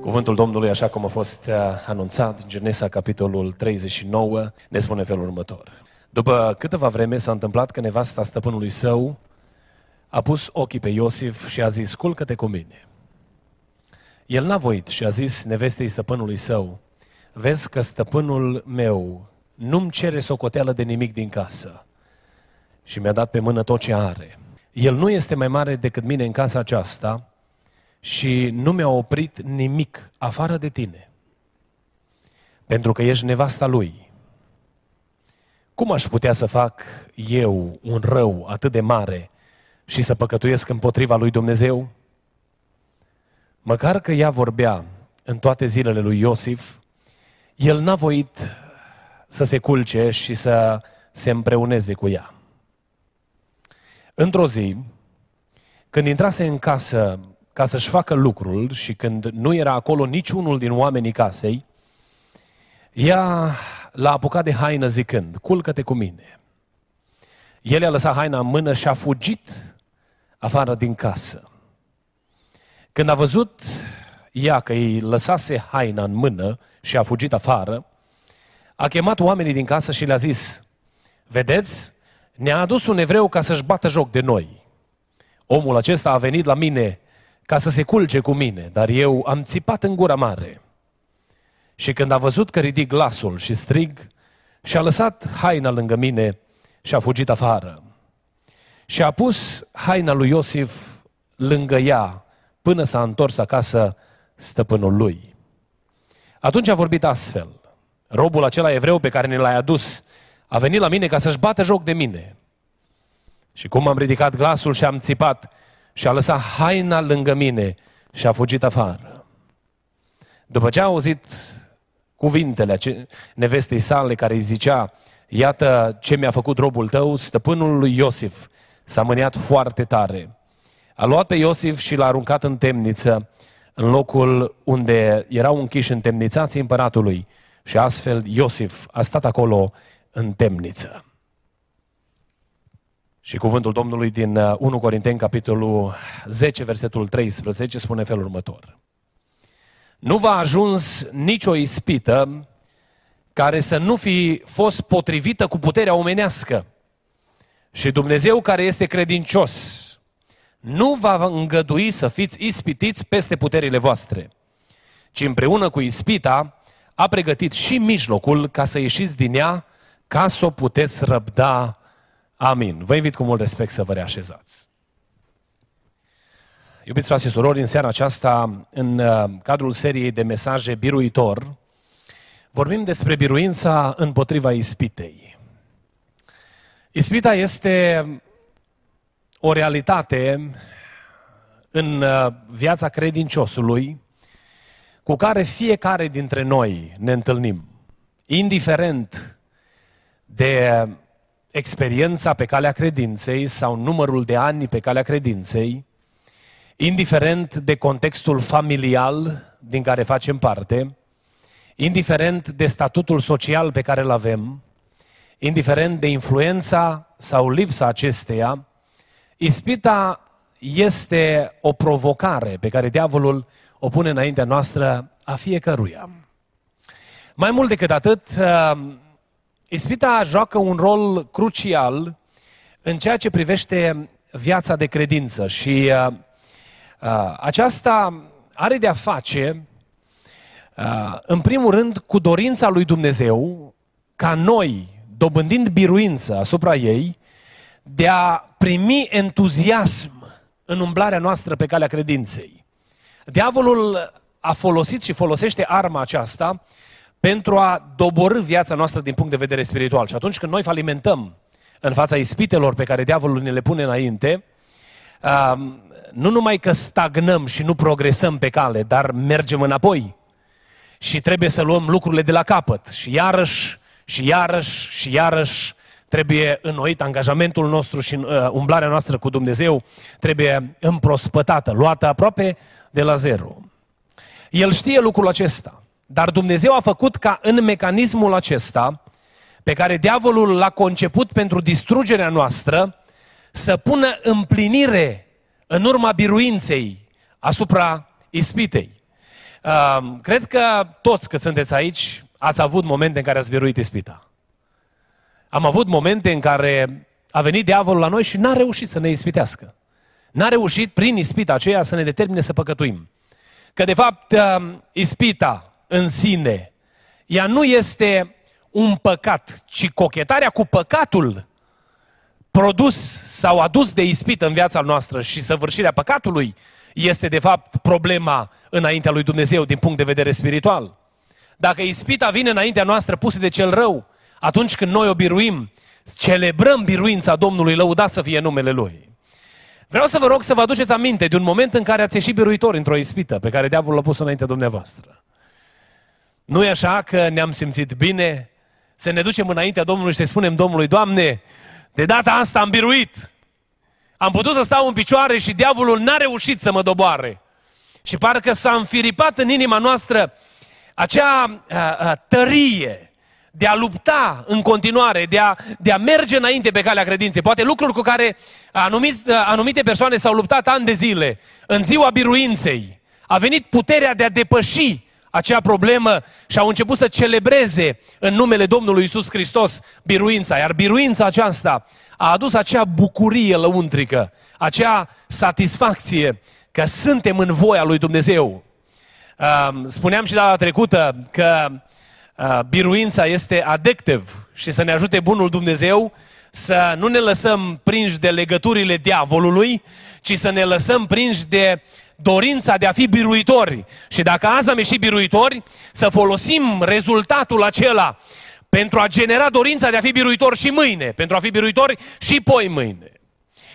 Cuvântul Domnului, așa cum a fost uh, anunțat în Genesa, capitolul 39, ne spune felul următor. După câteva vreme s-a întâmplat că nevasta stăpânului său a pus ochii pe Iosif și a zis, culcă-te cu mine. El n-a voit și a zis nevestei stăpânului său, vezi că stăpânul meu nu-mi cere socoteală de nimic din casă și mi-a dat pe mână tot ce are. El nu este mai mare decât mine în casa aceasta și nu mi-a oprit nimic afară de tine. Pentru că ești nevasta lui. Cum aș putea să fac eu un rău atât de mare și să păcătuiesc împotriva lui Dumnezeu? Măcar că ea vorbea în toate zilele lui Iosif, el n-a voit să se culce și să se împreuneze cu ea. Într-o zi, când intrase în casă ca să-și facă lucrul și când nu era acolo niciunul din oamenii casei, ea l-a apucat de haină zicând, culcă-te cu mine. El i-a lăsat haina în mână și a fugit afară din casă. Când a văzut ea că îi lăsase haina în mână și a fugit afară, a chemat oamenii din casă și le-a zis, vedeți, ne-a adus un evreu ca să-și bată joc de noi. Omul acesta a venit la mine ca să se culce cu mine, dar eu am țipat în gura mare. Și când a văzut că ridic glasul și strig, și-a lăsat haina lângă mine și a fugit afară. Și a pus haina lui Iosif lângă ea până s-a întors acasă stăpânul lui. Atunci a vorbit astfel. Robul acela evreu pe care ne l-ai adus a venit la mine ca să-și bată joc de mine. Și cum am ridicat glasul și am țipat, și a lăsat haina lângă mine și a fugit afară. După ce a auzit cuvintele nevestei sale care îi zicea, iată ce mi-a făcut robul tău, stăpânul lui Iosif s-a mâniat foarte tare. A luat pe Iosif și l-a aruncat în temniță, în locul unde erau închiși întemnițații împăratului. Și astfel Iosif a stat acolo în temniță. Și cuvântul Domnului din 1 uh, Corinteni, capitolul 10, versetul 13, spune felul următor. Nu va ajuns nicio ispită care să nu fi fost potrivită cu puterea omenească. Și Dumnezeu care este credincios nu va îngădui să fiți ispitiți peste puterile voastre, ci împreună cu ispita a pregătit și mijlocul ca să ieșiți din ea, ca să o puteți răbda Amin. Vă invit cu mult respect să vă reașezați. Iubiți frate și surori, în seara aceasta, în uh, cadrul seriei de mesaje biruitor, vorbim despre biruința împotriva ispitei. Ispita este o realitate în uh, viața credinciosului cu care fiecare dintre noi ne întâlnim, indiferent de experiența pe calea credinței sau numărul de ani pe calea credinței, indiferent de contextul familial din care facem parte, indiferent de statutul social pe care îl avem, indiferent de influența sau lipsa acesteia, ispita este o provocare pe care diavolul o pune înaintea noastră a fiecăruia. Mai mult decât atât, Ispita joacă un rol crucial în ceea ce privește viața de credință și uh, uh, aceasta are de-a face, uh, în primul rând, cu dorința lui Dumnezeu ca noi, dobândind biruință asupra ei, de a primi entuziasm în umblarea noastră pe calea credinței. Diavolul a folosit și folosește arma aceasta pentru a doborâ viața noastră din punct de vedere spiritual. Și atunci când noi falimentăm în fața ispitelor pe care diavolul ne le pune înainte, nu numai că stagnăm și nu progresăm pe cale, dar mergem înapoi. și trebuie să luăm lucrurile de la capăt. Și iarăși, și iarăși, și iarăși trebuie înnoit angajamentul nostru și uh, umblarea noastră cu Dumnezeu trebuie împrospătată, luată aproape de la zero. El știe lucrul acesta, dar Dumnezeu a făcut ca în mecanismul acesta, pe care diavolul l-a conceput pentru distrugerea noastră, să pună împlinire în urma biruinței asupra ispitei. Uh, cred că toți că sunteți aici ați avut momente în care ați biruit ispita. Am avut momente în care a venit diavolul la noi și n-a reușit să ne ispitească. N-a reușit prin ispita aceea să ne determine să păcătuim. Că de fapt um, ispita în sine, ea nu este un păcat, ci cochetarea cu păcatul produs sau adus de ispită în viața noastră și săvârșirea păcatului este de fapt problema înaintea lui Dumnezeu din punct de vedere spiritual. Dacă ispita vine înaintea noastră pusă de cel rău, atunci când noi o biruim, celebrăm biruința Domnului, lăudat să fie numele Lui. Vreau să vă rog să vă aduceți aminte de un moment în care ați ieșit biruitor într-o ispită pe care diavolul l-a pus înaintea dumneavoastră. Nu e așa că ne-am simțit bine să ne ducem înaintea Domnului și să spunem Domnului, Doamne, de data asta am biruit. Am putut să stau în picioare și diavolul n-a reușit să mă doboare. Și parcă s-a înfiripat în inima noastră acea a, a, tărie de a lupta în continuare, de a, de a merge înainte pe calea credinței. Poate lucruri cu care anumite, anumite persoane s-au luptat ani de zile. În ziua biruinței a venit puterea de a depăși acea problemă și au început să celebreze în numele Domnului Isus Hristos biruința. Iar biruința aceasta a adus acea bucurie lăuntrică, acea satisfacție că suntem în voia lui Dumnezeu. Spuneam și data trecută că biruința este adectiv și să ne ajute Bunul Dumnezeu să nu ne lăsăm prinși de legăturile diavolului, ci să ne lăsăm prinși de dorința de a fi biruitori. Și dacă azi am ieșit biruitori, să folosim rezultatul acela pentru a genera dorința de a fi biruitor și mâine, pentru a fi biruitori și poi mâine.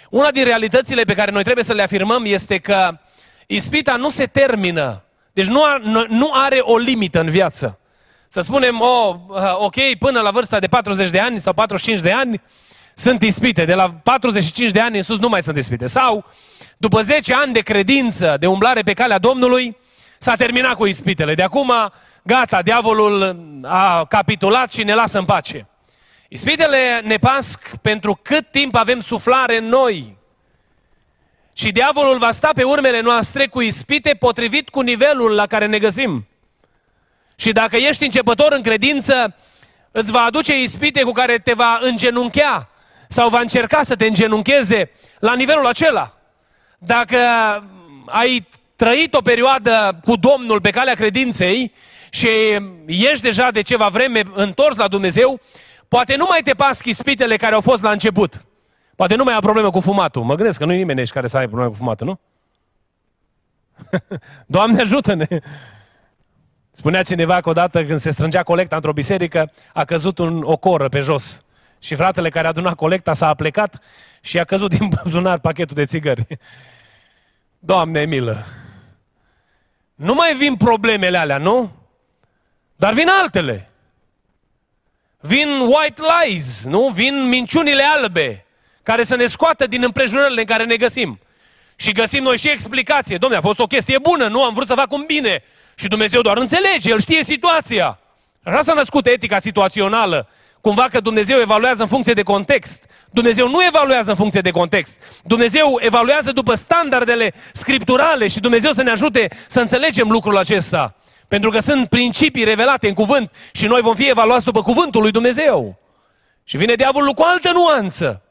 Una din realitățile pe care noi trebuie să le afirmăm este că ispita nu se termină, deci nu, nu are o limită în viață. Să spunem, oh, ok, până la vârsta de 40 de ani sau 45 de ani sunt ispite, de la 45 de ani în sus nu mai sunt ispite. Sau, după 10 ani de credință, de umblare pe calea Domnului, s-a terminat cu ispitele. De acum, gata, diavolul a capitulat și ne lasă în pace. Ispitele ne pasc pentru cât timp avem suflare în noi. Și diavolul va sta pe urmele noastre cu ispite potrivit cu nivelul la care ne găsim. Și dacă ești începător în credință, îți va aduce ispite cu care te va îngenunchea sau va încerca să te îngenuncheze la nivelul acela. Dacă ai trăit o perioadă cu Domnul pe calea credinței și ești deja de ceva vreme întors la Dumnezeu, poate nu mai te pasc ispitele care au fost la început. Poate nu mai ai problemă cu fumatul. Mă gândesc că nu e nimeni aici care să aibă problemă cu fumatul, nu? Doamne ajută-ne! Spunea cineva că odată când se strângea colecta într-o biserică, a căzut un, o coră pe jos. Și fratele care a adunat colecta s-a plecat și a căzut din buzunar pachetul de țigări. Doamne milă! Nu mai vin problemele alea, nu? Dar vin altele. Vin white lies, nu? Vin minciunile albe, care să ne scoată din împrejurările în care ne găsim. Și găsim noi și explicație. Domne, a fost o chestie bună, nu? Am vrut să fac un bine. Și Dumnezeu doar înțelege, El știe situația. Așa s-a născut etica situațională. Cumva că Dumnezeu evaluează în funcție de context. Dumnezeu nu evaluează în funcție de context. Dumnezeu evaluează după standardele scripturale și Dumnezeu să ne ajute să înțelegem lucrul acesta. Pentru că sunt principii revelate în cuvânt și noi vom fi evaluați după cuvântul lui Dumnezeu. Și vine diavolul cu altă nuanță.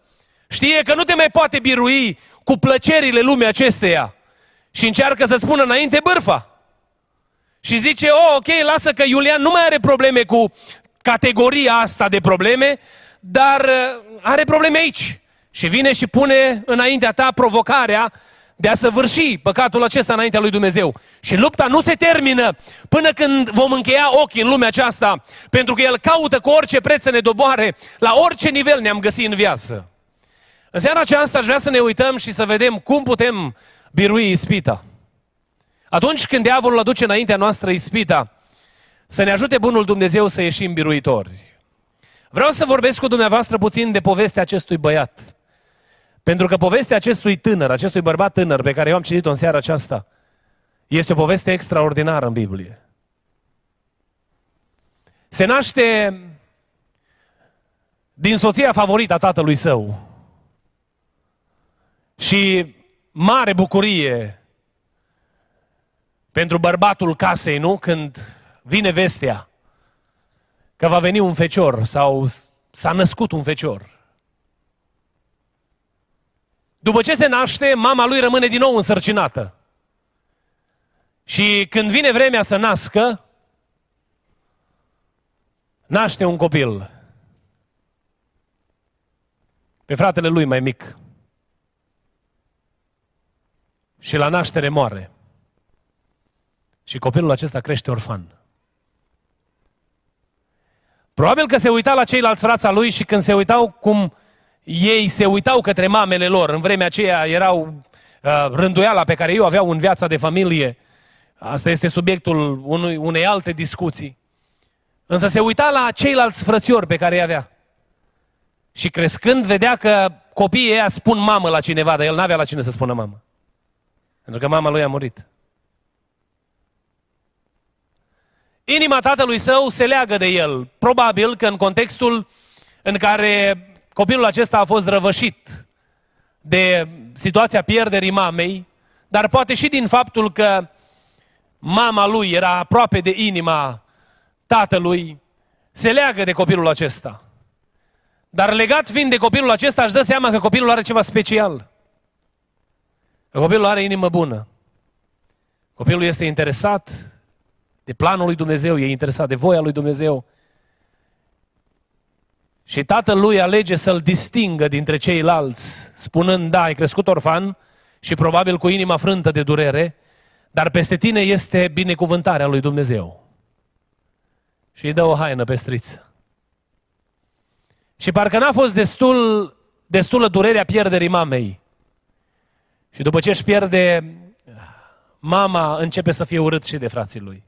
Știe că nu te mai poate birui cu plăcerile lumii acesteia. Și încearcă să spună înainte bârfa. Și zice, oh, ok, lasă că Iulian nu mai are probleme cu categoria asta de probleme, dar uh, are probleme aici. Și vine și pune înaintea ta provocarea de a săvârși păcatul acesta înaintea lui Dumnezeu. Și lupta nu se termină până când vom încheia ochii în lumea aceasta, pentru că El caută cu orice preț să ne doboare, la orice nivel ne-am găsit în viață. În seara aceasta aș vrea să ne uităm și să vedem cum putem birui ispita. Atunci când diavolul aduce înaintea noastră ispita, Să ne ajute Bunul Dumnezeu să ieșim biruitori. Vreau să vorbesc cu dumneavoastră puțin de povestea acestui băiat. Pentru că povestea acestui tânăr, acestui bărbat tânăr pe care eu am citit-o în seara aceasta, este o poveste extraordinară în Biblie. Se naște din soția favorită a tatălui său. Și mare bucurie pentru bărbatul casei, nu? Când vine vestea că va veni un fecior sau s-a născut un fecior. După ce se naște, mama lui rămâne din nou însărcinată. Și când vine vremea să nască, naște un copil. Pe fratele lui mai mic. Și la naștere moare. Și copilul acesta crește orfan. Probabil că se uita la ceilalți frața lui și când se uitau cum ei se uitau către mamele lor, în vremea aceea erau uh, rânduiala pe care eu aveau în viața de familie, asta este subiectul unui, unei alte discuții, însă se uita la ceilalți frățiori pe care îi avea. Și crescând vedea că copiii ăia spun mamă la cineva, dar el n-avea la cine să spună mamă. Pentru că mama lui a murit. Inima tatălui său se leagă de el. Probabil că în contextul în care copilul acesta a fost răvășit de situația pierderii mamei, dar poate și din faptul că mama lui era aproape de inima tatălui, se leagă de copilul acesta. Dar legat fiind de copilul acesta, își dă seama că copilul are ceva special. Că copilul are inimă bună. Copilul este interesat de planul lui Dumnezeu, e interesat de voia lui Dumnezeu. Și tatăl lui alege să-l distingă dintre ceilalți, spunând, da, ai crescut orfan și probabil cu inima frântă de durere, dar peste tine este binecuvântarea lui Dumnezeu. Și îi dă o haină pe striță. Și parcă n-a fost destul, destulă durerea pierderii mamei. Și după ce își pierde mama, începe să fie urât și de frații lui.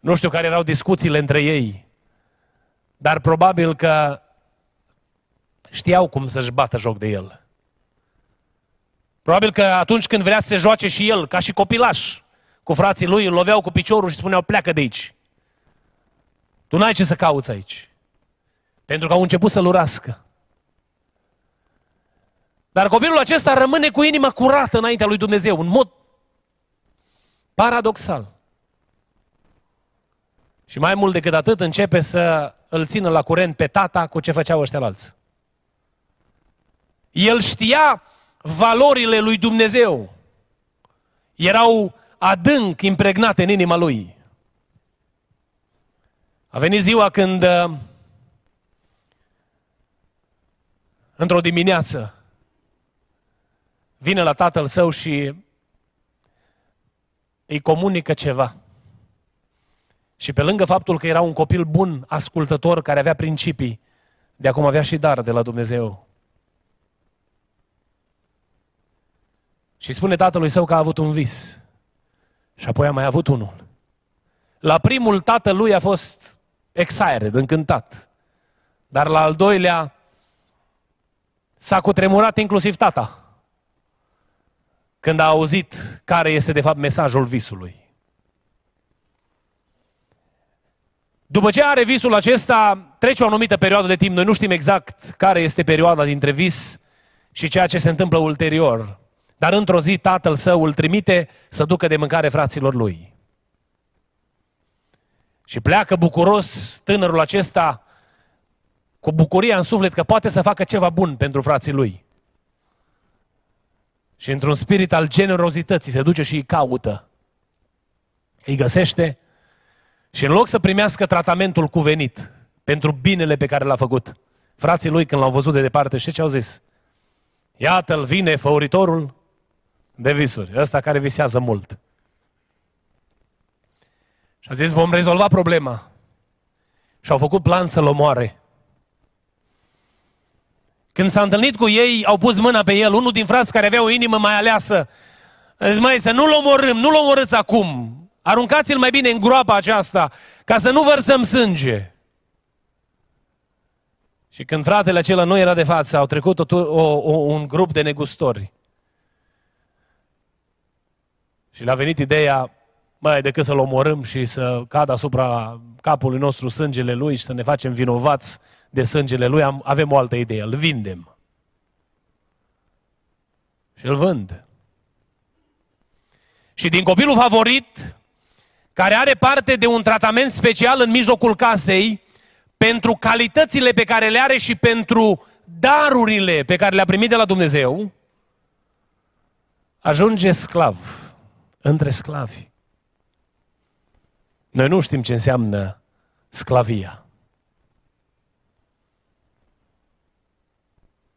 Nu știu care erau discuțiile între ei, dar probabil că știau cum să-și bată joc de el. Probabil că atunci când vrea să se joace și el, ca și copilaș, cu frații lui, îl loveau cu piciorul și spuneau, pleacă de aici. Tu n-ai ce să cauți aici. Pentru că au început să-l urască. Dar copilul acesta rămâne cu inima curată înaintea lui Dumnezeu, în mod paradoxal. Și mai mult decât atât, începe să îl țină la curent pe tata cu ce făceau ăștia alții. El știa valorile lui Dumnezeu. Erau adânc impregnate în inima lui. A venit ziua când, uh, într-o dimineață, vine la tatăl său și îi comunică ceva. Și pe lângă faptul că era un copil bun, ascultător, care avea principii, de acum avea și dar de la Dumnezeu. Și spune tatălui său că a avut un vis. Și apoi a mai avut unul. La primul tatălui a fost excited, încântat. Dar la al doilea s-a cutremurat inclusiv tata. Când a auzit care este de fapt mesajul visului. După ce are visul acesta, trece o anumită perioadă de timp. Noi nu știm exact care este perioada dintre vis și ceea ce se întâmplă ulterior. Dar într-o zi tatăl său îl trimite să ducă de mâncare fraților lui. Și pleacă bucuros tânărul acesta cu bucuria în suflet că poate să facă ceva bun pentru frații lui. Și într-un spirit al generozității se duce și îi caută. Îi găsește și în loc să primească tratamentul cuvenit pentru binele pe care l-a făcut, frații lui când l-au văzut de departe, știți ce au zis? Iată-l vine făuritorul de visuri, ăsta care visează mult. Și a zis, vom rezolva problema. Și au făcut plan să-l omoare. Când s-a întâlnit cu ei, au pus mâna pe el, unul din frați care avea o inimă mai aleasă. A zis, mai să nu-l omorâm, nu-l omorâți acum. Aruncați-l mai bine în groapa aceasta, ca să nu vărsăm sânge. Și când fratele acela nu era de față, au trecut o, o, o, un grup de negustori. Și le-a venit ideea, mai decât să-l omorâm și să cadă asupra capului nostru sângele lui și să ne facem vinovați de sângele lui, am, avem o altă idee, îl vindem. Și îl vând. Și din copilul favorit, care are parte de un tratament special în mijlocul casei, pentru calitățile pe care le are și pentru darurile pe care le-a primit de la Dumnezeu, ajunge sclav între sclavi. Noi nu știm ce înseamnă sclavia.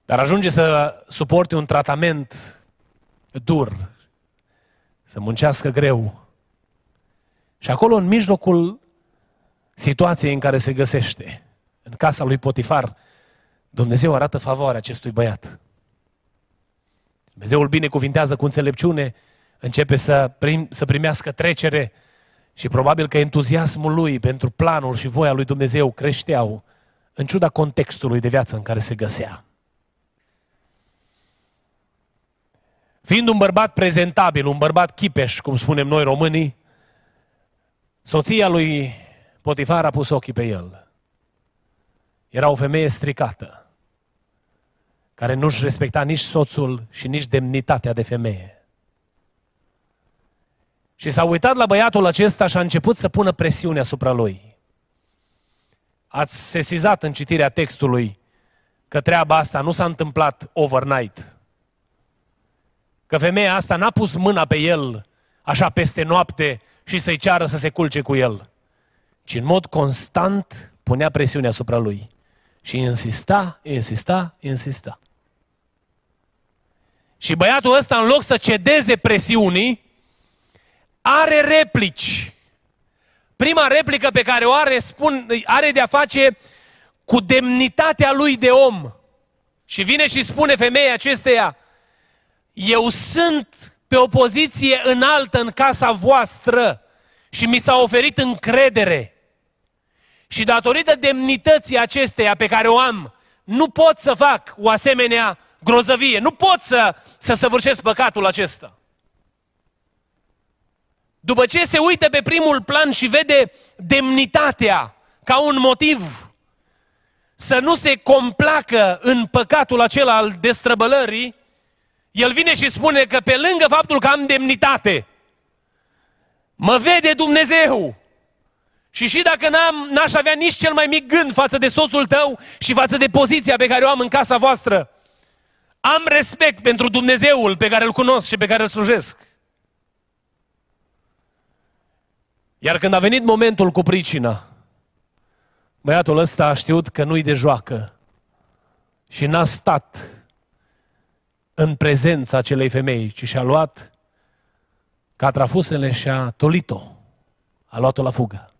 Dar ajunge să suporte un tratament dur, să muncească greu. Și acolo, în mijlocul situației în care se găsește, în casa lui Potifar, Dumnezeu arată favoarea acestui băiat. Dumnezeu îl binecuvintează cu înțelepciune, începe să, prim, să primească trecere și probabil că entuziasmul lui pentru planul și voia lui Dumnezeu creșteau în ciuda contextului de viață în care se găsea. Fiind un bărbat prezentabil, un bărbat chipeș, cum spunem noi românii, soția lui Potifar a pus ochii pe el. Era o femeie stricată, care nu-și respecta nici soțul și nici demnitatea de femeie. Și s-a uitat la băiatul acesta și a început să pună presiune asupra lui. Ați sesizat în citirea textului că treaba asta nu s-a întâmplat overnight. Că femeia asta n-a pus mâna pe el așa peste noapte și să-i ceară să se culce cu el, ci în mod constant punea presiune asupra lui. Și insista, insista, insista. Și băiatul ăsta, în loc să cedeze presiunii, are replici. Prima replică pe care o are, spun, are de-a face cu demnitatea lui de om. Și vine și spune femeia acesteia, eu sunt pe o poziție înaltă în casa voastră și mi s-a oferit încredere. Și datorită demnității acesteia pe care o am, nu pot să fac o asemenea grozăvie, nu pot să, să săvârșesc păcatul acesta. După ce se uită pe primul plan și vede demnitatea ca un motiv să nu se complacă în păcatul acela al destrăbălării, el vine și spune că pe lângă faptul că am demnitate, mă vede Dumnezeu. Și și dacă n-am, n-aș avea nici cel mai mic gând față de soțul tău și față de poziția pe care o am în casa voastră, am respect pentru Dumnezeul pe care îl cunosc și pe care îl slujesc. Iar când a venit momentul cu pricina, băiatul ăsta a știut că nu-i de joacă și n-a stat în prezența acelei femei, ci și-a luat catrafusele și a tolit-o. A luat-o la fugă.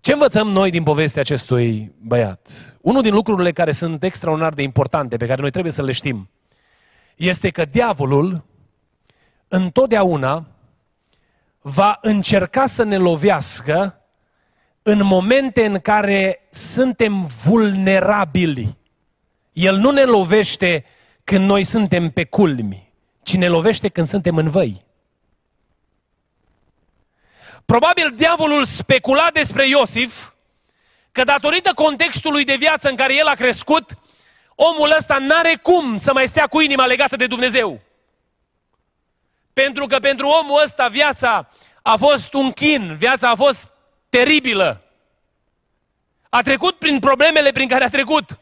Ce învățăm noi din povestea acestui băiat? Unul din lucrurile care sunt extraordinar de importante, pe care noi trebuie să le știm, este că diavolul întotdeauna va încerca să ne lovească în momente în care suntem vulnerabili. El nu ne lovește când noi suntem pe culmi, ci ne lovește când suntem în văi. Probabil diavolul specula despre Iosif că datorită contextului de viață în care el a crescut, omul ăsta n-are cum să mai stea cu inima legată de Dumnezeu. Pentru că pentru omul ăsta viața a fost un chin, viața a fost teribilă. A trecut prin problemele prin care a trecut.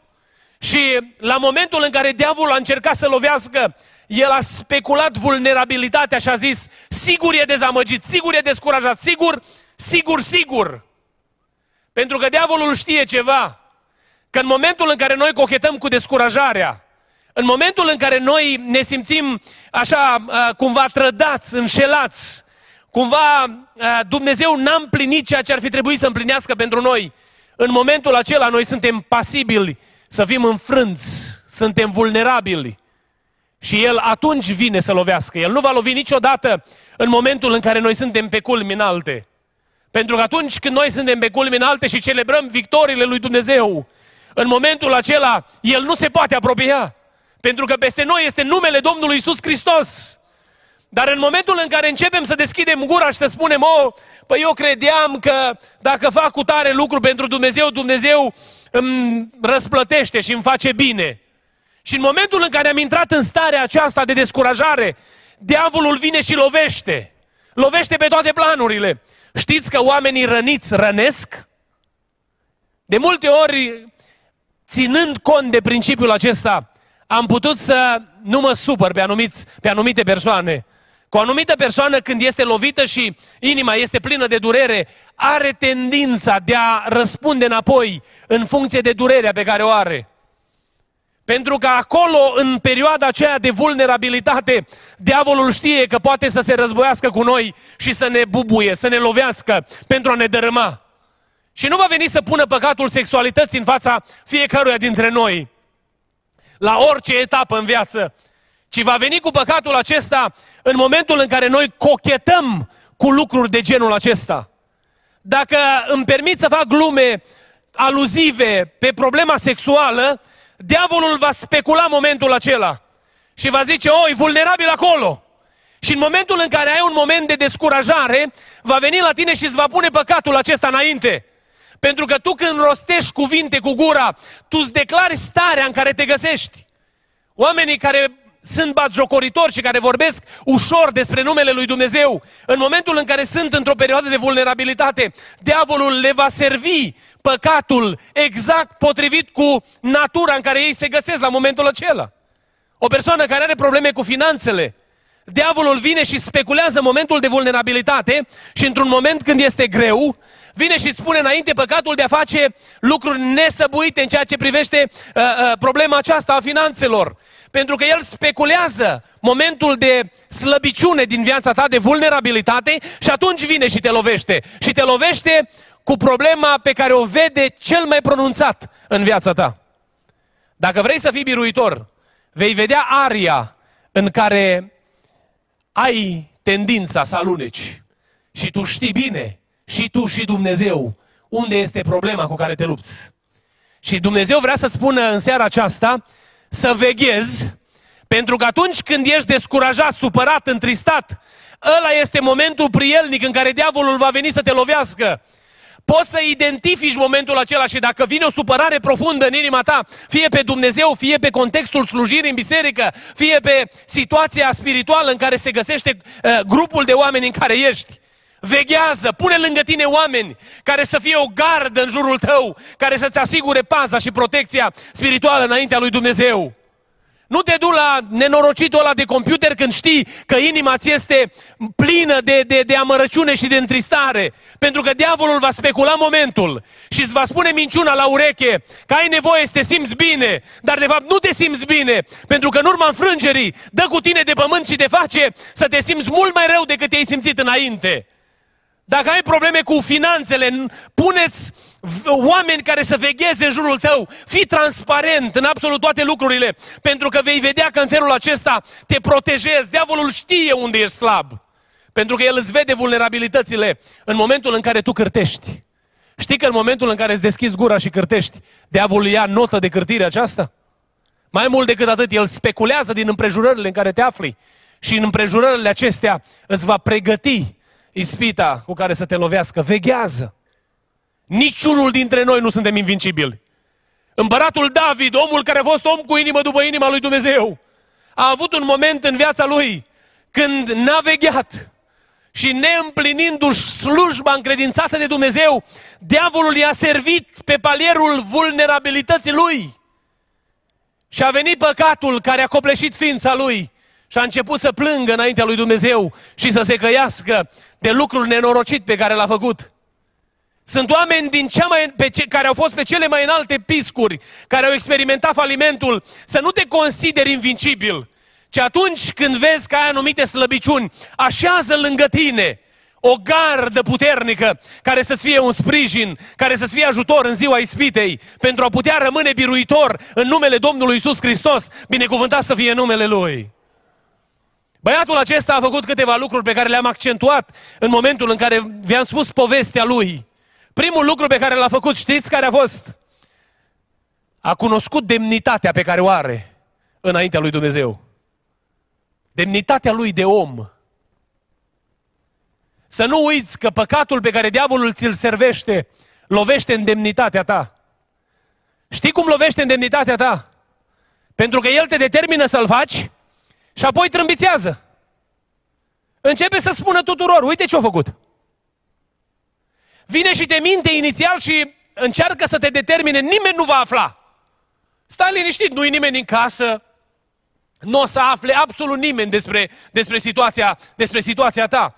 Și la momentul în care diavolul a încercat să lovească, el a speculat vulnerabilitatea și a zis, sigur e dezamăgit, sigur e descurajat, sigur, sigur, sigur. Pentru că diavolul știe ceva, că în momentul în care noi cochetăm cu descurajarea, în momentul în care noi ne simțim așa uh, cumva trădați, înșelați, cumva uh, Dumnezeu n-a împlinit ceea ce ar fi trebuit să împlinească pentru noi, în momentul acela noi suntem pasibili să fim înfrânți, suntem vulnerabili Și El atunci vine să lovească. El nu va lovi niciodată în momentul în care noi suntem pe culmi înalte. Pentru că atunci când noi suntem pe culmi înalte și celebrăm victoriile lui Dumnezeu, în momentul acela El nu se poate apropia. Pentru că peste noi este numele Domnului Isus Hristos. Dar în momentul în care începem să deschidem gura și să spunem, oh, păi eu credeam că dacă fac cu tare lucru pentru Dumnezeu, Dumnezeu îmi răsplătește și îmi face bine. Și în momentul în care am intrat în starea aceasta de descurajare, diavolul vine și lovește. Lovește pe toate planurile. Știți că oamenii răniți rănesc? De multe ori, ținând cont de principiul acesta, am putut să nu mă supăr pe, anumiți, pe anumite persoane. Cu o anumită persoană, când este lovită și inima este plină de durere, are tendința de a răspunde înapoi în funcție de durerea pe care o are. Pentru că acolo, în perioada aceea de vulnerabilitate, diavolul știe că poate să se războiască cu noi și să ne bubuie, să ne lovească pentru a ne dărâma. Și nu va veni să pună păcatul sexualității în fața fiecăruia dintre noi, la orice etapă în viață, ci va veni cu păcatul acesta în momentul în care noi cochetăm cu lucruri de genul acesta. Dacă îmi permit să fac glume aluzive pe problema sexuală, diavolul va specula momentul acela și va zice, oi, vulnerabil acolo. Și în momentul în care ai un moment de descurajare, va veni la tine și îți va pune păcatul acesta înainte. Pentru că tu când rostești cuvinte cu gura, tu îți declari starea în care te găsești. Oamenii care sunt batjocoritori și care vorbesc ușor despre numele lui Dumnezeu, în momentul în care sunt într-o perioadă de vulnerabilitate, diavolul le va servi păcatul exact potrivit cu natura în care ei se găsesc la momentul acela. O persoană care are probleme cu finanțele, diavolul vine și speculează momentul de vulnerabilitate și într-un moment când este greu, vine și spune înainte păcatul de a face lucruri nesăbuite în ceea ce privește uh, uh, problema aceasta a finanțelor. Pentru că el speculează momentul de slăbiciune din viața ta, de vulnerabilitate și atunci vine și te lovește. Și te lovește cu problema pe care o vede cel mai pronunțat în viața ta. Dacă vrei să fii biruitor, vei vedea aria în care ai tendința să aluneci. Și tu știi bine, și tu și Dumnezeu, unde este problema cu care te lupți. Și Dumnezeu vrea să spună în seara aceasta să veghezi, pentru că atunci când ești descurajat, supărat, întristat, ăla este momentul prielnic în care diavolul va veni să te lovească. Poți să identifici momentul acela și dacă vine o supărare profundă în inima ta, fie pe Dumnezeu, fie pe contextul slujirii în biserică, fie pe situația spirituală în care se găsește uh, grupul de oameni în care ești, Veghează, pune lângă tine oameni care să fie o gardă în jurul tău, care să-ți asigure paza și protecția spirituală înaintea lui Dumnezeu. Nu te du la nenorocitul ăla de computer când știi că inima ți este plină de, de, de amărăciune și de întristare. Pentru că diavolul va specula momentul și îți va spune minciuna la ureche că ai nevoie să te simți bine, dar de fapt nu te simți bine, pentru că în urma înfrângerii dă cu tine de pământ și te face să te simți mult mai rău decât te-ai simțit înainte. Dacă ai probleme cu finanțele, puneți oameni care să vegheze în jurul tău. Fii transparent în absolut toate lucrurile, pentru că vei vedea că în felul acesta te protejezi. Diavolul știe unde ești slab, pentru că el îți vede vulnerabilitățile în momentul în care tu cârtești. Știi că în momentul în care îți deschizi gura și cârtești, diavolul ia notă de cârtire aceasta? Mai mult decât atât, el speculează din împrejurările în care te afli și în împrejurările acestea îți va pregăti ispita cu care să te lovească. Veghează! Niciunul dintre noi nu suntem invincibili. Împăratul David, omul care a fost om cu inimă după inima lui Dumnezeu, a avut un moment în viața lui când n-a vegheat și neîmplinindu-și slujba încredințată de Dumnezeu, diavolul i-a servit pe palierul vulnerabilității lui. Și a venit păcatul care a copleșit ființa lui și a început să plângă înaintea lui Dumnezeu și să se căiască de lucrul nenorocit pe care l-a făcut. Sunt oameni din cea mai, pe ce, care au fost pe cele mai înalte piscuri, care au experimentat falimentul, să nu te consideri invincibil, ci atunci când vezi că ai anumite slăbiciuni, așează lângă tine o gardă puternică care să-ți fie un sprijin, care să-ți fie ajutor în ziua ispitei, pentru a putea rămâne biruitor în numele Domnului Isus Hristos, binecuvântat să fie numele Lui. Băiatul acesta a făcut câteva lucruri pe care le-am accentuat în momentul în care vi-am spus povestea lui. Primul lucru pe care l-a făcut, știți care a fost? A cunoscut demnitatea pe care o are înaintea lui Dumnezeu. Demnitatea lui de om. Să nu uiți că păcatul pe care diavolul ți-l servește lovește în demnitatea ta. Știi cum lovește în demnitatea ta? Pentru că el te determină să-l faci și apoi trâmbițează. Începe să spună tuturor, uite ce-a făcut. Vine și te minte inițial și încearcă să te determine, nimeni nu va afla. Stai liniștit, nu-i nimeni în casă, nu o să afle absolut nimeni despre, despre, situația, despre situația ta.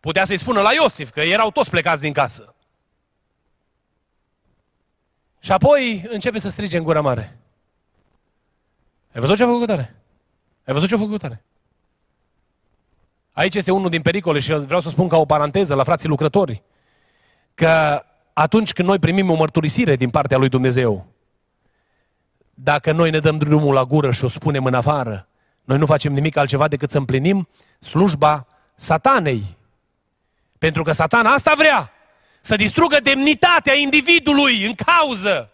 Putea să-i spună la Iosif că erau toți plecați din casă. Și apoi începe să strige în gura mare. Ai văzut ce a făcut tare? Ai văzut ce a făcut tare? Aici este unul din pericole și vreau să spun ca o paranteză la frații lucrători că atunci când noi primim o mărturisire din partea lui Dumnezeu, dacă noi ne dăm drumul la gură și o spunem în afară, noi nu facem nimic altceva decât să împlinim slujba satanei. Pentru că satana asta vrea, să distrugă demnitatea individului în cauză.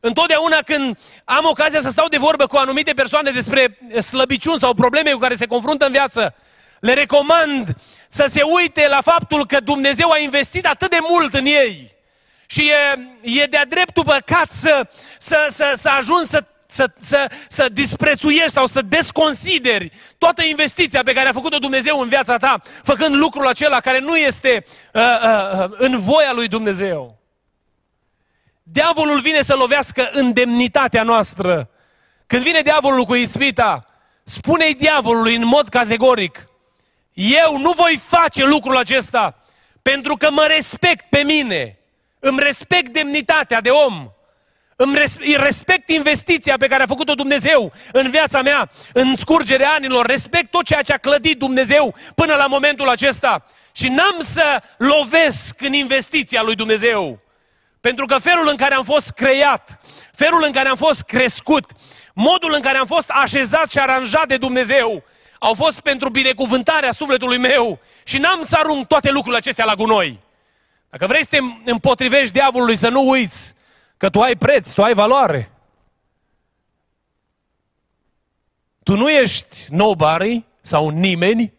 Întotdeauna când am ocazia să stau de vorbă cu anumite persoane despre slăbiciuni sau probleme cu care se confruntă în viață, le recomand să se uite la faptul că Dumnezeu a investit atât de mult în ei. Și e, e de-a dreptul păcat să, să, să, să ajungi să, să, să, să disprețuiești sau să desconsideri toată investiția pe care a făcut-o Dumnezeu în viața ta, făcând lucrul acela care nu este uh, uh, în voia lui Dumnezeu. Diavolul vine să lovească în demnitatea noastră. Când vine diavolul cu ispita, spune-i diavolului în mod categoric, eu nu voi face lucrul acesta pentru că mă respect pe mine, îmi respect demnitatea de om, îmi respect investiția pe care a făcut-o Dumnezeu în viața mea, în scurgerea anilor, respect tot ceea ce a clădit Dumnezeu până la momentul acesta și n-am să lovesc în investiția lui Dumnezeu. Pentru că felul în care am fost creat, felul în care am fost crescut, modul în care am fost așezat și aranjat de Dumnezeu, au fost pentru binecuvântarea sufletului meu și n-am să arunc toate lucrurile acestea la gunoi. Dacă vrei să te împotrivești diavolului, să nu uiți că tu ai preț, tu ai valoare. Tu nu ești nobody sau nimeni.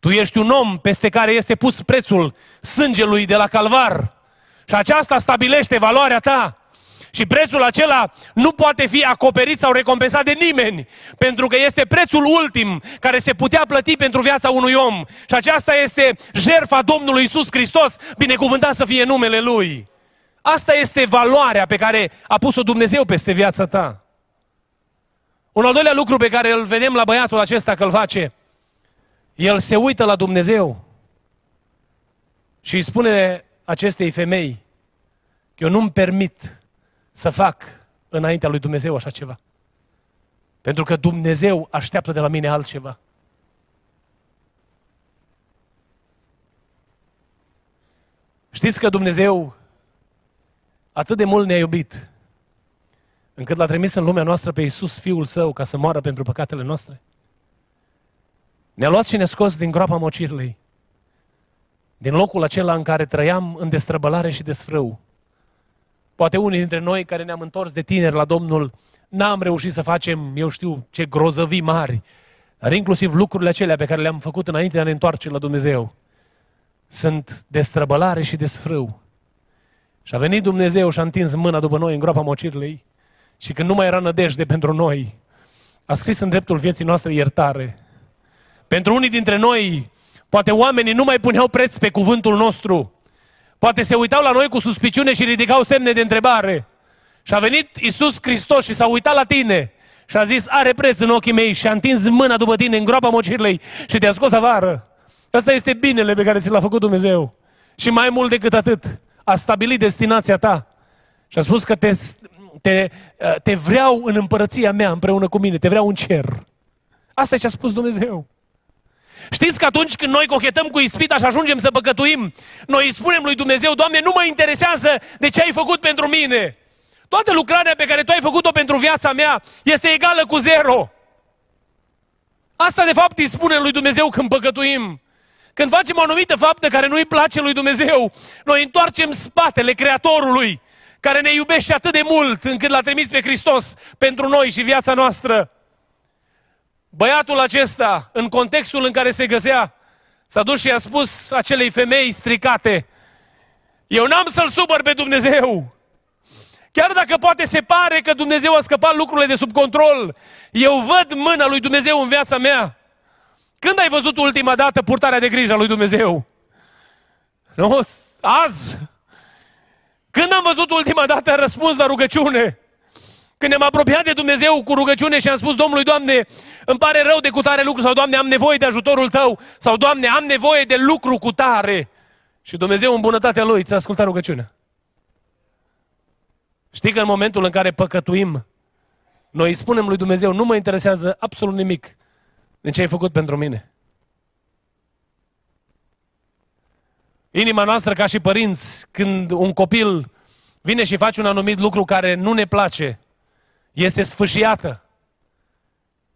Tu ești un om peste care este pus prețul sângelui de la calvar. Și aceasta stabilește valoarea ta. Și prețul acela nu poate fi acoperit sau recompensat de nimeni, pentru că este prețul ultim care se putea plăti pentru viața unui om. Și aceasta este jertfa Domnului Isus Hristos, binecuvântat să fie numele Lui. Asta este valoarea pe care a pus-o Dumnezeu peste viața ta. Un al doilea lucru pe care îl vedem la băiatul acesta că îl face, el se uită la Dumnezeu și îi spune acestei femei, eu nu-mi permit să fac înaintea lui Dumnezeu așa ceva. Pentru că Dumnezeu așteaptă de la mine altceva. Știți că Dumnezeu atât de mult ne-a iubit, încât l-a trimis în lumea noastră pe Iisus, Fiul Său, ca să moară pentru păcatele noastre? Ne-a luat și ne-a scos din groapa mocirlei, din locul acela în care trăiam în destrăbălare și desfrâu. Poate unii dintre noi care ne-am întors de tineri la Domnul, n-am reușit să facem, eu știu, ce grozăvii mari, dar inclusiv lucrurile acelea pe care le-am făcut înainte de a ne întoarce la Dumnezeu, sunt destrăbălare și desfrâu. Și a venit Dumnezeu și a întins mâna după noi în groapa mocirlei și când nu mai era nădejde pentru noi, a scris în dreptul vieții noastre iertare. Pentru unii dintre noi, poate oamenii nu mai puneau preț pe cuvântul nostru, Poate se uitau la noi cu suspiciune și ridicau semne de întrebare. Și a venit Isus Hristos și s-a uitat la tine și a zis, are preț în ochii mei și a întins mâna după tine în groapa mocirlei și te-a scos afară. Asta este binele pe care ți l-a făcut Dumnezeu. Și mai mult decât atât, a stabilit destinația ta. Și a spus că te, te, te vreau în împărăția mea împreună cu mine, te vreau în cer. Asta e ce a spus Dumnezeu. Știți că atunci când noi cochetăm cu ispita și ajungem să păcătuim, noi îi spunem lui Dumnezeu, Doamne, nu mă interesează de ce ai făcut pentru mine. Toată lucrarea pe care tu ai făcut-o pentru viața mea este egală cu zero. Asta de fapt îi spune lui Dumnezeu când păcătuim. Când facem o anumită faptă care nu îi place lui Dumnezeu, noi întoarcem spatele Creatorului, care ne iubește atât de mult încât l-a trimis pe Hristos pentru noi și viața noastră. Băiatul acesta, în contextul în care se găsea, s-a dus și a spus acelei femei stricate, eu n-am să-L supăr pe Dumnezeu. Chiar dacă poate se pare că Dumnezeu a scăpat lucrurile de sub control, eu văd mâna lui Dumnezeu în viața mea. Când ai văzut ultima dată purtarea de grijă a lui Dumnezeu? Nu? Azi. Când am văzut ultima dată răspuns la rugăciune? Când ne-am apropiat de Dumnezeu cu rugăciune și am spus Domnului, Doamne, îmi pare rău de cutare lucru sau Doamne, am nevoie de ajutorul Tău sau Doamne, am nevoie de lucru cu tare. Și Dumnezeu în bunătatea Lui ți-a ascultat rugăciunea. Știi că în momentul în care păcătuim, noi îi spunem lui Dumnezeu, nu mă interesează absolut nimic din ce ai făcut pentru mine. Inima noastră ca și părinți, când un copil vine și face un anumit lucru care nu ne place, este sfâșiată.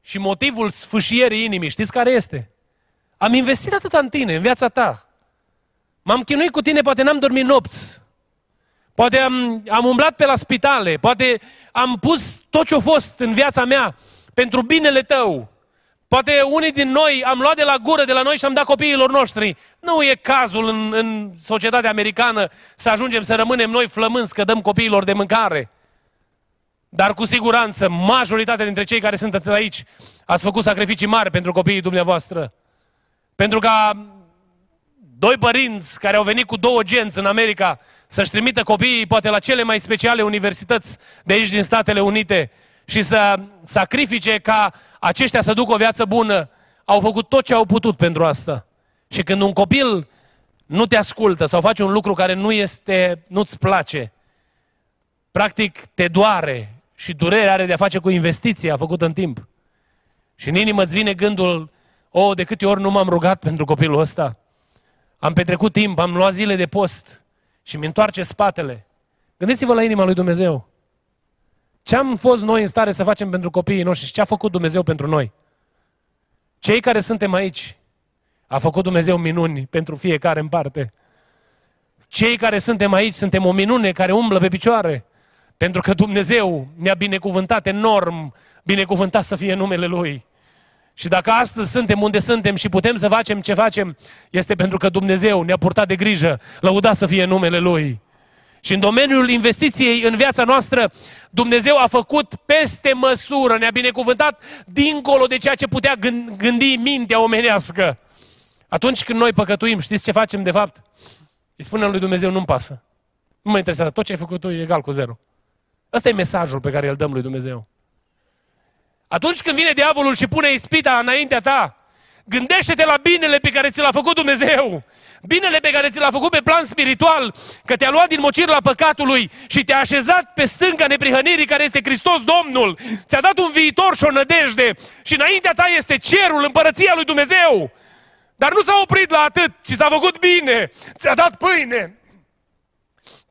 Și motivul sfâșierii inimii, știți care este? Am investit atât în tine, în viața ta. M-am chinuit cu tine, poate n-am dormit nopți. Poate am, am umblat pe la spitale, poate am pus tot ce a fost în viața mea pentru binele tău. Poate unii din noi am luat de la gură de la noi și am dat copiilor noștri. Nu e cazul în, în societatea americană să ajungem să rămânem noi flămânzi că dăm copiilor de mâncare. Dar cu siguranță, majoritatea dintre cei care sunt aici ați făcut sacrificii mari pentru copiii dumneavoastră. Pentru ca doi părinți care au venit cu două genți în America să-și trimită copiii poate la cele mai speciale universități de aici din Statele Unite și să sacrifice ca aceștia să ducă o viață bună, au făcut tot ce au putut pentru asta. Și când un copil nu te ascultă sau face un lucru care nu este, nu-ți place, practic te doare și durerea are de-a face cu investiția făcută în timp. Și în inimă îți vine gândul, o, oh, de câte ori nu m-am rugat pentru copilul ăsta. Am petrecut timp, am luat zile de post și mi întoarce spatele. Gândiți-vă la inima lui Dumnezeu. Ce am fost noi în stare să facem pentru copiii noștri și ce a făcut Dumnezeu pentru noi? Cei care suntem aici, a făcut Dumnezeu minuni pentru fiecare în parte. Cei care suntem aici, suntem o minune care umblă pe picioare. Pentru că Dumnezeu ne-a binecuvântat enorm, binecuvântat să fie numele Lui. Și dacă astăzi suntem unde suntem și putem să facem ce facem, este pentru că Dumnezeu ne-a purtat de grijă, lăudat să fie numele Lui. Și în domeniul investiției în viața noastră, Dumnezeu a făcut peste măsură, ne-a binecuvântat dincolo de ceea ce putea gândi mintea omenească. Atunci când noi păcătuim, știți ce facem de fapt? Îi spunem lui Dumnezeu, nu-mi pasă. Nu mă interesează, tot ce ai făcut tu e egal cu zero. Ăsta e mesajul pe care îl dăm lui Dumnezeu. Atunci când vine diavolul și pune ispita înaintea ta, gândește-te la binele pe care ți l-a făcut Dumnezeu. Binele pe care ți l-a făcut pe plan spiritual, că te-a luat din mocir la păcatului și te-a așezat pe stânga neprihănirii care este Hristos Domnul. Ți-a dat un viitor și o nădejde și înaintea ta este cerul, împărăția lui Dumnezeu. Dar nu s-a oprit la atât, ci s-a făcut bine. Ți-a dat pâine,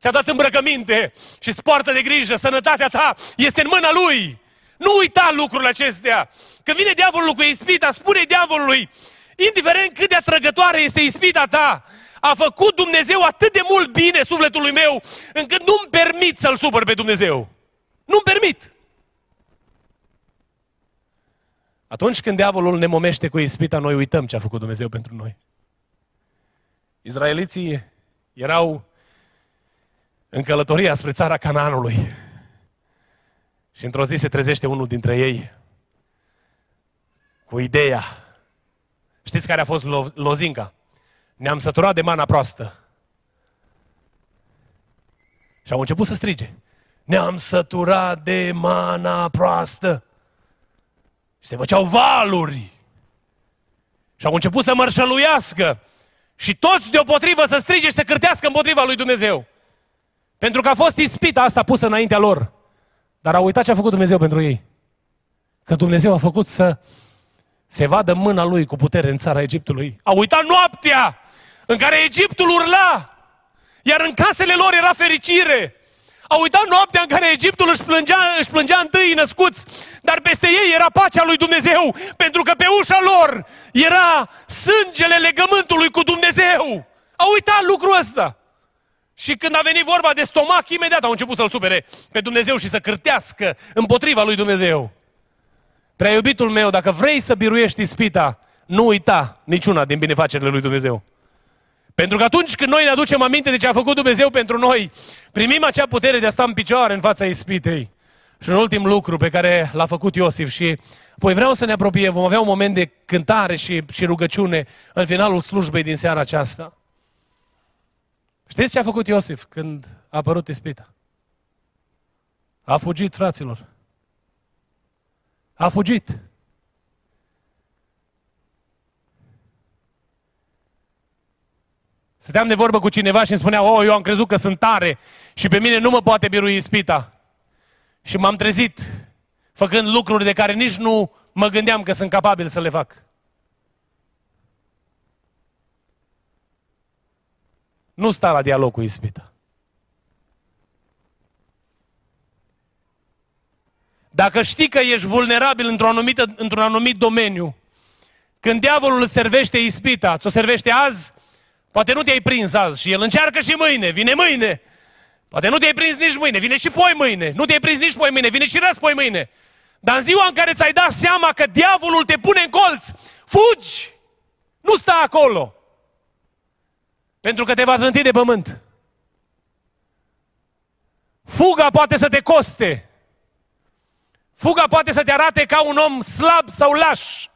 ți-a dat îmbrăcăminte și poartă de grijă. Sănătatea ta este în mâna Lui. Nu uita lucrurile acestea. Când vine diavolul cu ispita, spune diavolului, indiferent cât de atrăgătoare este ispita ta, a făcut Dumnezeu atât de mult bine sufletului meu, încât nu-mi permit să-L supăr pe Dumnezeu. Nu-mi permit. Atunci când diavolul ne momește cu ispita, noi uităm ce a făcut Dumnezeu pentru noi. Izraeliții erau în călătoria spre țara Canaanului. Și într-o zi se trezește unul dintre ei cu ideea. Știți care a fost lo- lozinca? Ne-am săturat de mana proastă. Și au început să strige. Ne-am săturat de mana proastă. Și se făceau valuri. Și au început să mărșăluiască. Și toți deopotrivă să strige și să cârtească împotriva lui Dumnezeu. Pentru că a fost ispita asta pusă înaintea lor. Dar au uitat ce a făcut Dumnezeu pentru ei. Că Dumnezeu a făcut să, se vadă mâna lui cu putere în țara Egiptului. A uitat noaptea în care Egiptul urla, iar în casele lor era fericire. A uitat noaptea în care Egiptul își plângea, își plângea întâi născuți, dar peste ei era pacea lui Dumnezeu, pentru că pe ușa lor era sângele legământului cu Dumnezeu. A uitat lucrul ăsta. Și când a venit vorba de stomac, imediat au început să-L supere pe Dumnezeu și să cârtească împotriva lui Dumnezeu. Prea iubitul meu, dacă vrei să biruiești ispita, nu uita niciuna din binefacerile lui Dumnezeu. Pentru că atunci când noi ne aducem aminte de ce a făcut Dumnezeu pentru noi, primim acea putere de a sta în picioare în fața ispitei. Și un ultim lucru pe care l-a făcut Iosif și apoi vreau să ne apropiem, vom avea un moment de cântare și, și rugăciune în finalul slujbei din seara aceasta. Știți ce a făcut Iosif când a apărut ispita? A fugit, fraților. A fugit. Stăteam de vorbă cu cineva și îmi spunea, oh, eu am crezut că sunt tare și pe mine nu mă poate birui ispita. Și m-am trezit făcând lucruri de care nici nu mă gândeam că sunt capabil să le fac. Nu sta la dialog cu ispita. Dacă știi că ești vulnerabil într-un anumit, într-un anumit domeniu, când diavolul îți servește ispita, ți-o servește azi, poate nu te-ai prins azi și el încearcă și mâine, vine mâine. Poate nu te-ai prins nici mâine, vine și poi mâine. Nu te-ai prins nici poi mâine, vine și răs poi mâine. Dar în ziua în care ți-ai dat seama că diavolul te pune în colț, fugi! Nu sta acolo! Pentru că te va trânti de pământ. Fuga poate să te coste. Fuga poate să te arate ca un om slab sau laș.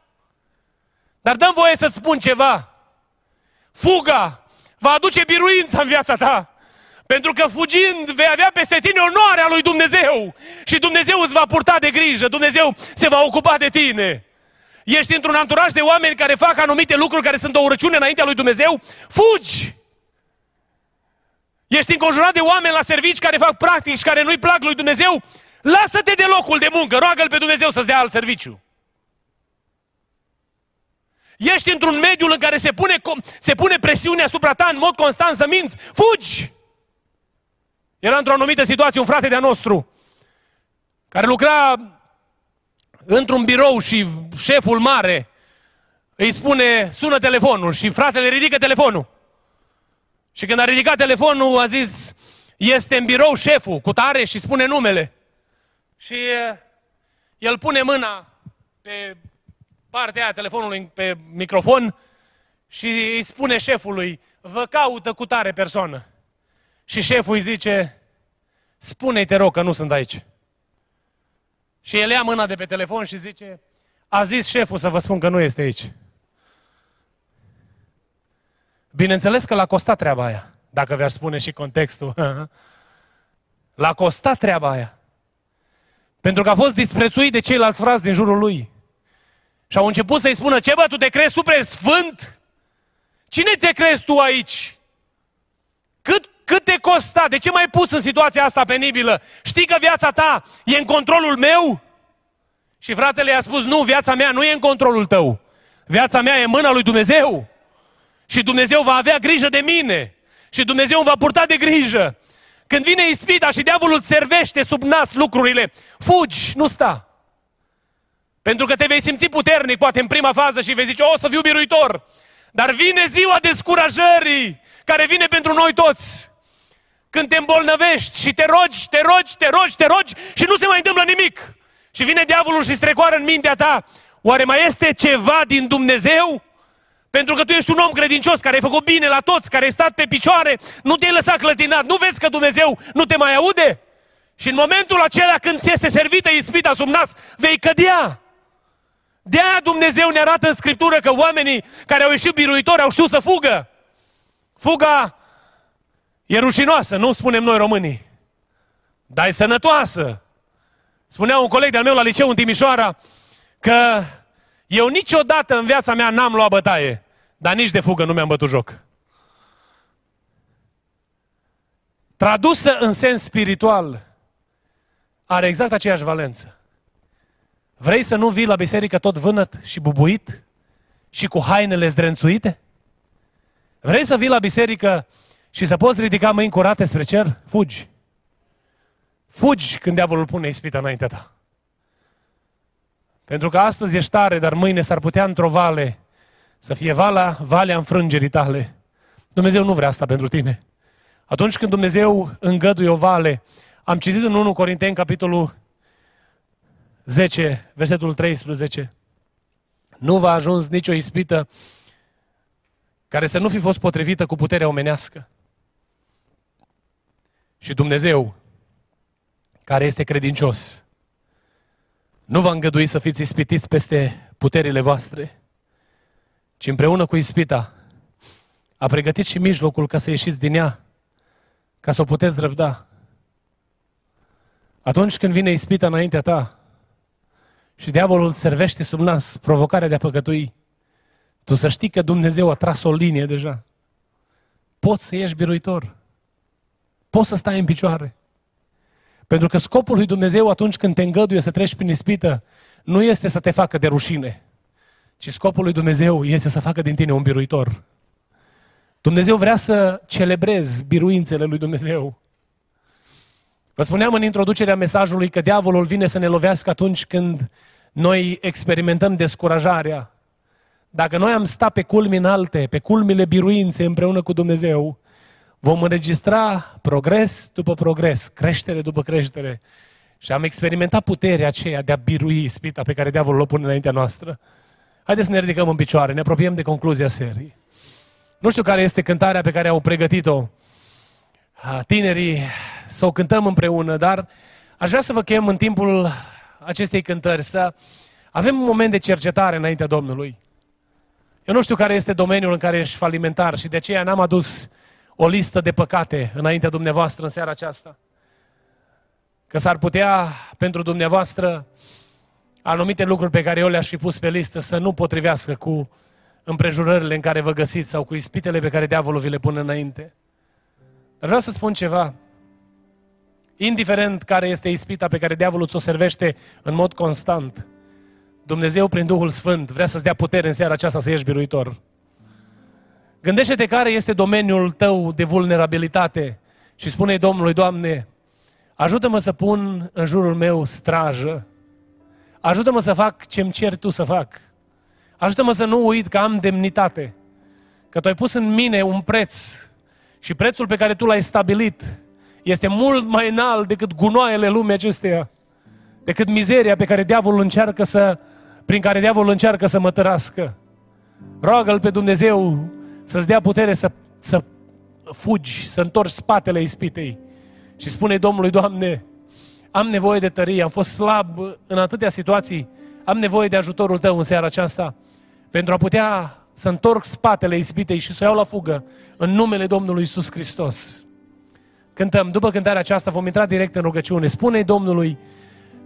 Dar dăm voie să-ți spun ceva. Fuga va aduce biruință în viața ta. Pentru că fugind vei avea peste tine onoarea lui Dumnezeu. Și Dumnezeu îți va purta de grijă. Dumnezeu se va ocupa de tine. Ești într-un anturaj de oameni care fac anumite lucruri care sunt o urăciune înaintea lui Dumnezeu. Fugi! Ești înconjurat de oameni la servici care fac practici care nu-i plac lui Dumnezeu. Lasă-te de locul de muncă, roagă-L pe Dumnezeu să-ți dea alt serviciu. Ești într-un mediu în care se pune, se pune presiune asupra ta în mod constant să minți. Fugi! Era într-o anumită situație un frate de-a nostru care lucra într-un birou și șeful mare îi spune, sună telefonul și fratele ridică telefonul. Și când a ridicat telefonul a zis, este în birou șeful cu tare și spune numele. Și el pune mâna pe partea aia telefonului, pe microfon și îi spune șefului, vă caută cu tare persoană. Și șeful îi zice, spune-i te rog că nu sunt aici. Și el ia mâna de pe telefon și zice, a zis șeful să vă spun că nu este aici. Bineînțeles că l-a costat treaba aia, dacă vi-ar spune și contextul. l-a costat treaba aia. Pentru că a fost disprețuit de ceilalți frați din jurul lui. Și au început să-i spună, ce bă, tu te crezi super sfânt? Cine te crezi tu aici? Cât, cât te costa? De ce m-ai pus în situația asta penibilă? Știi că viața ta e în controlul meu? Și fratele i-a spus, nu, viața mea nu e în controlul tău. Viața mea e în mâna lui Dumnezeu. Și Dumnezeu va avea grijă de mine. Și Dumnezeu îmi va purta de grijă. Când vine ispita și diavolul îți servește sub nas lucrurile, fugi, nu sta. Pentru că te vei simți puternic, poate în prima fază și vei zice, o, să fiu biruitor. Dar vine ziua descurajării, care vine pentru noi toți. Când te îmbolnăvești și te rogi, te rogi, te rogi, te rogi și nu se mai întâmplă nimic. Și vine diavolul și strecoară în mintea ta. Oare mai este ceva din Dumnezeu? Pentru că tu ești un om credincios care ai făcut bine la toți, care ai stat pe picioare, nu te-ai lăsat clătinat, nu vezi că Dumnezeu nu te mai aude? Și în momentul acela când ți este servită ispita sub nas, vei cădea. De aia Dumnezeu ne arată în Scriptură că oamenii care au ieșit biruitori au știut să fugă. Fuga e rușinoasă, nu spunem noi românii. Dar e sănătoasă. Spunea un coleg de-al meu la liceu în Timișoara că eu niciodată în viața mea n-am luat bătaie, dar nici de fugă nu mi-am bătut joc. Tradusă în sens spiritual, are exact aceeași valență. Vrei să nu vii la biserică tot vânăt și bubuit și cu hainele zdrențuite? Vrei să vii la biserică și să poți ridica mâini curate spre cer? Fugi. Fugi când diavolul pune ispita înaintea ta. Pentru că astăzi ești tare, dar mâine s-ar putea într-o vale să fie vala, valea înfrângerii tale. Dumnezeu nu vrea asta pentru tine. Atunci când Dumnezeu îngăduie o vale, am citit în 1 Corinteni, capitolul 10, versetul 13. Nu va ajuns nicio ispită care să nu fi fost potrivită cu puterea omenească. Și Dumnezeu, care este credincios, nu va îngădui să fiți ispitiți peste puterile voastre, ci împreună cu ispita a pregătit și mijlocul ca să ieșiți din ea, ca să o puteți răbda. Atunci când vine ispita înaintea ta și diavolul servește sub nas provocarea de a păcătui, tu să știi că Dumnezeu a tras o linie deja. Poți să ieși biruitor. Poți să stai în picioare. Pentru că scopul lui Dumnezeu atunci când te îngăduie să treci prin ispită, nu este să te facă de rușine, ci scopul lui Dumnezeu este să facă din tine un biruitor. Dumnezeu vrea să celebrezi biruințele lui Dumnezeu. Vă spuneam în introducerea mesajului că diavolul vine să ne lovească atunci când noi experimentăm descurajarea. Dacă noi am stat pe culmi înalte, pe culmile biruinței împreună cu Dumnezeu, vom înregistra progres după progres, creștere după creștere. Și am experimentat puterea aceea de a birui ispita pe care diavolul o pune înaintea noastră. Haideți să ne ridicăm în picioare, ne apropiem de concluzia serii. Nu știu care este cântarea pe care au pregătit-o tinerii să o cântăm împreună, dar aș vrea să vă chem în timpul acestei cântări să avem un moment de cercetare înaintea Domnului. Eu nu știu care este domeniul în care ești falimentar și de aceea n-am adus o listă de păcate înaintea dumneavoastră în seara aceasta. Că s-ar putea pentru dumneavoastră anumite lucruri pe care eu le-aș fi pus pe listă să nu potrivească cu împrejurările în care vă găsiți sau cu ispitele pe care diavolul vi le pune înainte. Dar vreau să spun ceva. Indiferent care este ispita pe care diavolul ți-o servește în mod constant, Dumnezeu, prin Duhul Sfânt, vrea să-ți dea putere în seara aceasta să ieși biruitor. Gândește-te care este domeniul tău de vulnerabilitate și spune Domnului, Doamne, ajută-mă să pun în jurul meu strajă. Ajută-mă să fac ce-mi ceri Tu să fac. Ajută-mă să nu uit că am demnitate. Că Tu ai pus în mine un preț și prețul pe care Tu l-ai stabilit este mult mai înalt decât gunoaiele lumii acesteia, decât mizeria pe care diavolul încearcă să, prin care diavolul încearcă să mă tărască. Roagă-L pe Dumnezeu să-ți dea putere să, să fugi, să întorci spatele ispitei și spune Domnului, Doamne, am nevoie de tărie, am fost slab în atâtea situații, am nevoie de ajutorul Tău în seara aceasta pentru a putea să întorc spatele ispitei și să o iau la fugă în numele Domnului Isus Hristos. Cântăm, după cântarea aceasta vom intra direct în rugăciune. Spune Domnului,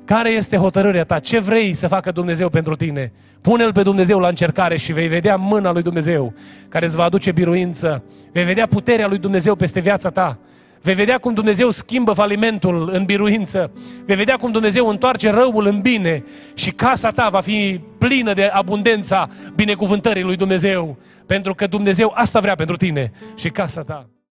care este hotărârea ta? Ce vrei să facă Dumnezeu pentru tine? Pune-L pe Dumnezeu la încercare și vei vedea mâna lui Dumnezeu care îți va aduce biruință. Vei vedea puterea lui Dumnezeu peste viața ta. Vei vedea cum Dumnezeu schimbă falimentul în biruință. Vei vedea cum Dumnezeu întoarce răul în bine și casa ta va fi plină de abundența binecuvântării lui Dumnezeu. Pentru că Dumnezeu asta vrea pentru tine și casa ta.